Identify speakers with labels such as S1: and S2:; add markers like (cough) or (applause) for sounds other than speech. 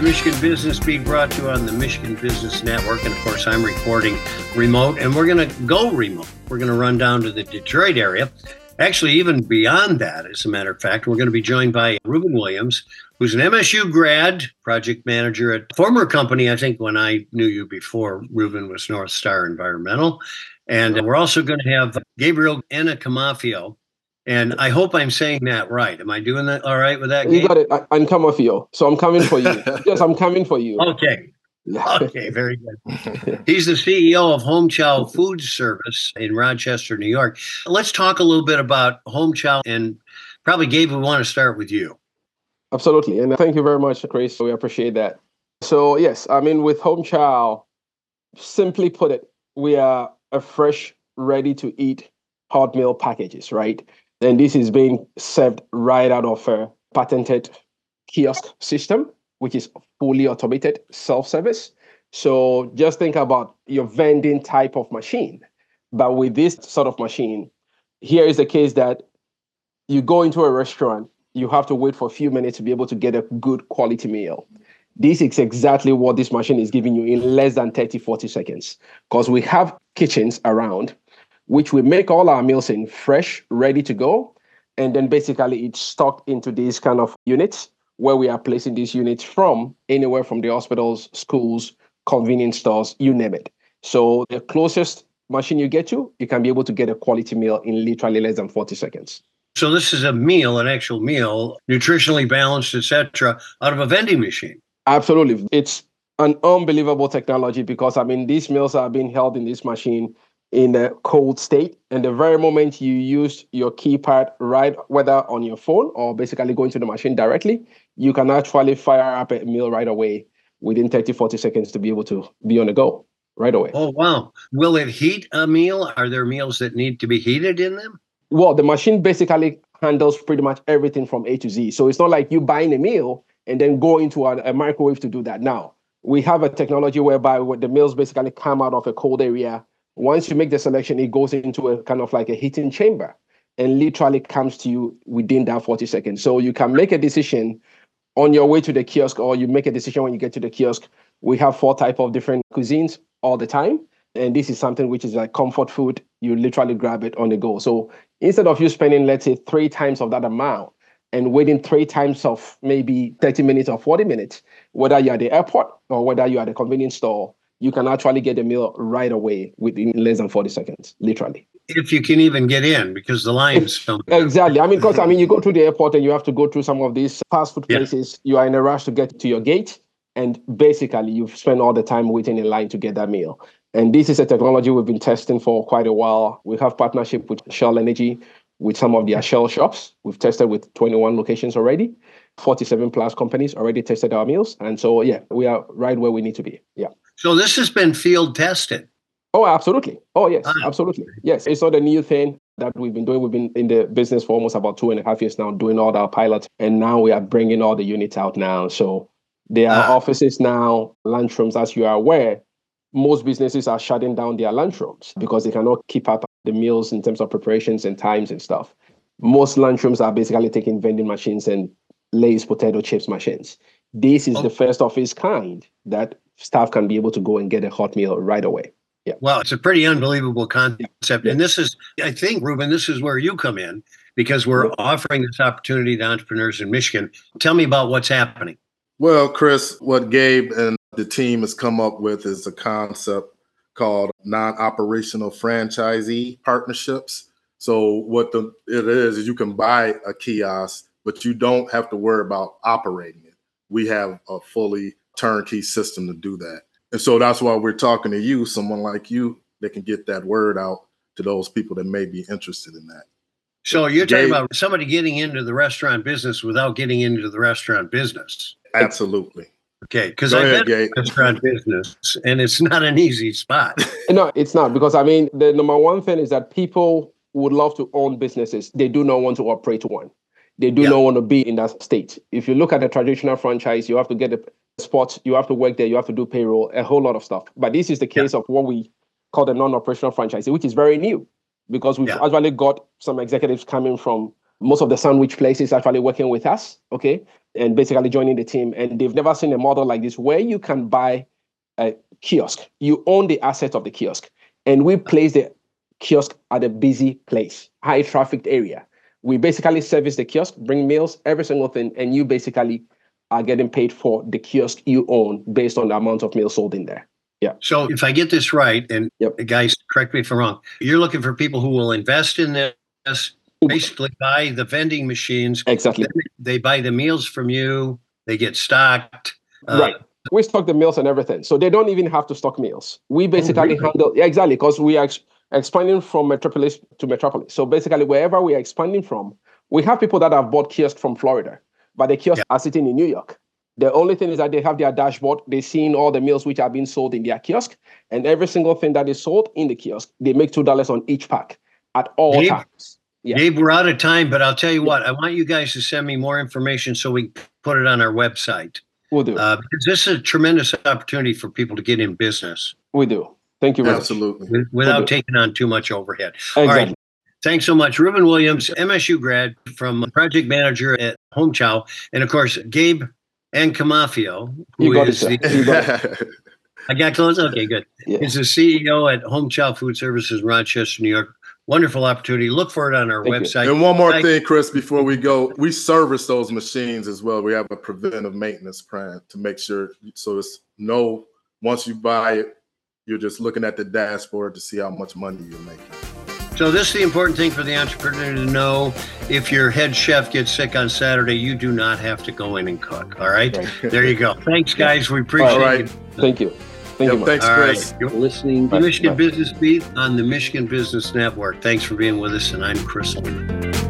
S1: the Michigan Business Beat brought to you on the Michigan Business Network. And of course, I'm recording remote, and we're going to go remote. We're going to run down to the Detroit area. Actually, even beyond that, as a matter of fact, we're going to be joined by Ruben Williams, who's an MSU grad, project manager at former company. I think when I knew you before, Ruben was North Star Environmental. And we're also going to have Gabriel Anna Encamafio, and I hope I'm saying that right. Am I doing that all right with that?
S2: You got it. I, am coming for you. So I'm coming for you. (laughs) yes, I'm coming for you.
S1: Okay. Okay, very good. (laughs) He's the CEO of Home Chow Food Service in Rochester, New York. Let's talk a little bit about Home Chow and probably Gabe, we want to start with you.
S2: Absolutely. And thank you very much, Chris. We appreciate that. So, yes, I mean, with Home Chow, simply put it, we are a fresh, ready to eat hot meal packages, right? And this is being served right out of a patented kiosk system, which is fully automated self-service. So just think about your vending type of machine. But with this sort of machine, here is the case that you go into a restaurant, you have to wait for a few minutes to be able to get a good quality meal. This is exactly what this machine is giving you in less than 30, 40 seconds. Because we have kitchens around which we make all our meals in fresh, ready to go. And then basically it's stocked into these kind of units where we are placing these units from anywhere from the hospitals, schools, convenience stores, you name it. So the closest machine you get to, you can be able to get a quality meal in literally less than 40 seconds.
S1: So this is a meal, an actual meal, nutritionally balanced, etc., out of a vending machine.
S2: Absolutely. It's an unbelievable technology because I mean these meals are being held in this machine in a cold state. And the very moment you use your keypad, right, whether on your phone or basically going to the machine directly, you can actually fire up a meal right away within 30, 40 seconds to be able to be on the go right away.
S1: Oh, wow. Will it heat a meal? Are there meals that need to be heated in them?
S2: Well, the machine basically handles pretty much everything from A to Z. So it's not like you buying a meal and then go into a, a microwave to do that. Now, we have a technology whereby the meals basically come out of a cold area once you make the selection, it goes into a kind of like a heating chamber and literally comes to you within that 40 seconds. So you can make a decision on your way to the kiosk or you make a decision when you get to the kiosk. We have four type of different cuisines all the time. And this is something which is like comfort food. You literally grab it on the go. So instead of you spending, let's say, three times of that amount and waiting three times of maybe 30 minutes or 40 minutes, whether you're at the airport or whether you're at a convenience store, you can actually get a meal right away within less than 40 seconds, literally.
S1: If you can even get in, because the lines don't.
S2: Exactly. I mean, because I mean, you go to the airport and you have to go through some of these fast food places. Yeah. You are in a rush to get to your gate, and basically, you've spent all the time waiting in line to get that meal. And this is a technology we've been testing for quite a while. We have partnership with Shell Energy, with some of their Shell shops. We've tested with 21 locations already. 47 plus companies already tested our meals. And so, yeah, we are right where we need to be. Yeah.
S1: So this has been field tested.
S2: Oh, absolutely. Oh, yes, ah. absolutely. Yes, it's not a new thing that we've been doing. We've been in the business for almost about two and a half years now, doing all our pilots, and now we are bringing all the units out now. So there are ah. offices now, lunchrooms, as you are aware. Most businesses are shutting down their lunchrooms because they cannot keep up the meals in terms of preparations and times and stuff. Most lunchrooms are basically taking vending machines and Lay's potato chips machines. This is oh. the first of its kind that staff can be able to go and get a hot meal right away. Yeah.
S1: Well, it's a pretty unbelievable concept. Yeah. And this is, I think, Ruben, this is where you come in because we're yeah. offering this opportunity to entrepreneurs in Michigan. Tell me about what's happening.
S3: Well, Chris, what Gabe and the team has come up with is a concept called non-operational franchisee partnerships. So what the it is is you can buy a kiosk, but you don't have to worry about operating it. We have a fully turnkey system to do that. And so that's why we're talking to you, someone like you that can get that word out to those people that may be interested in that.
S1: So you're talking about somebody getting into the restaurant business without getting into the restaurant business.
S3: Absolutely.
S1: Okay, because I been restaurant business, and it's not an easy spot. (laughs)
S2: no, it's not because I mean the number one thing is that people would love to own businesses. They do not want to operate one. They do yeah. not want to be in that state. If you look at a traditional franchise, you have to get a spot, you have to work there, you have to do payroll, a whole lot of stuff. But this is the case yeah. of what we call the non-operational franchise, which is very new because we've yeah. actually got some executives coming from most of the sandwich places actually working with us, okay, and basically joining the team. And they've never seen a model like this where you can buy a kiosk, you own the asset of the kiosk, and we place the kiosk at a busy place, high trafficked area. We basically service the kiosk, bring meals, every single thing, and you basically are getting paid for the kiosk you own based on the amount of meals sold in there. Yeah.
S1: So if I get this right, and
S2: Yep.
S1: guys, correct me if I'm wrong, you're looking for people who will invest in this, basically buy the vending machines,
S2: Exactly.
S1: they buy the meals from you, they get stocked. Uh,
S2: right. We stock the meals and everything. So they don't even have to stock meals. We basically
S1: really?
S2: handle, yeah, exactly, because we are ex- expanding from metropolis to metropolis. So basically, wherever we are expanding from, we have people that have bought kiosks from Florida, but the kiosks are sitting in New York. The only thing is that they have their dashboard, they're seeing all the meals which are being sold in their kiosk, and every single thing that is sold in the kiosk, they make $2 on each pack at all
S1: Gabe?
S2: times. Yeah.
S1: Gabe, we're out of time, but I'll tell you what, I want you guys to send me more information so we put it on our website.
S2: We'll do.
S1: Uh, because this is a tremendous opportunity for people to get in business
S2: we do. Thank you very
S3: Absolutely.
S1: with- without
S2: Okay.
S1: taking on too much overhead.
S2: much.
S1: right.
S2: Exactly.
S1: Thanks so much. Ruben Williams, MSU grad from project manager at Home Chow. And of course, Gabe Ankamafio,
S2: You
S1: who
S2: got it,
S1: is
S2: sir.
S1: the,
S2: You got. (laughs)
S1: I got close. Okay, good.
S2: Yeah.
S1: He's the CEO at Home Chow Food Services, Rochester, New York. Wonderful opportunity. Look for it on our
S2: Thank you.
S1: website.
S3: And one more
S1: Thank-
S3: thing, Chris, before we go, we service those machines as well. We have a preventive maintenance plan to make sure so it's no once you buy it, you're just looking at the dashboard to see how much money you're making.
S1: So this is the important thing for the entrepreneur to know. If your head chef gets sick on Saturday, you do not have to go in and cook. All right.
S2: Right. (laughs)
S1: There you go. Thanks, guys. We appreciate
S3: All right.
S1: it.
S2: Thank you. Thank
S3: Yep,
S2: you.
S3: thanks,
S1: All right.
S3: Chris.
S1: You're listening to Michigan
S2: Bye.
S1: Business Beat on the Michigan Business Network. Thanks for being with us, and I'm Chris Holman.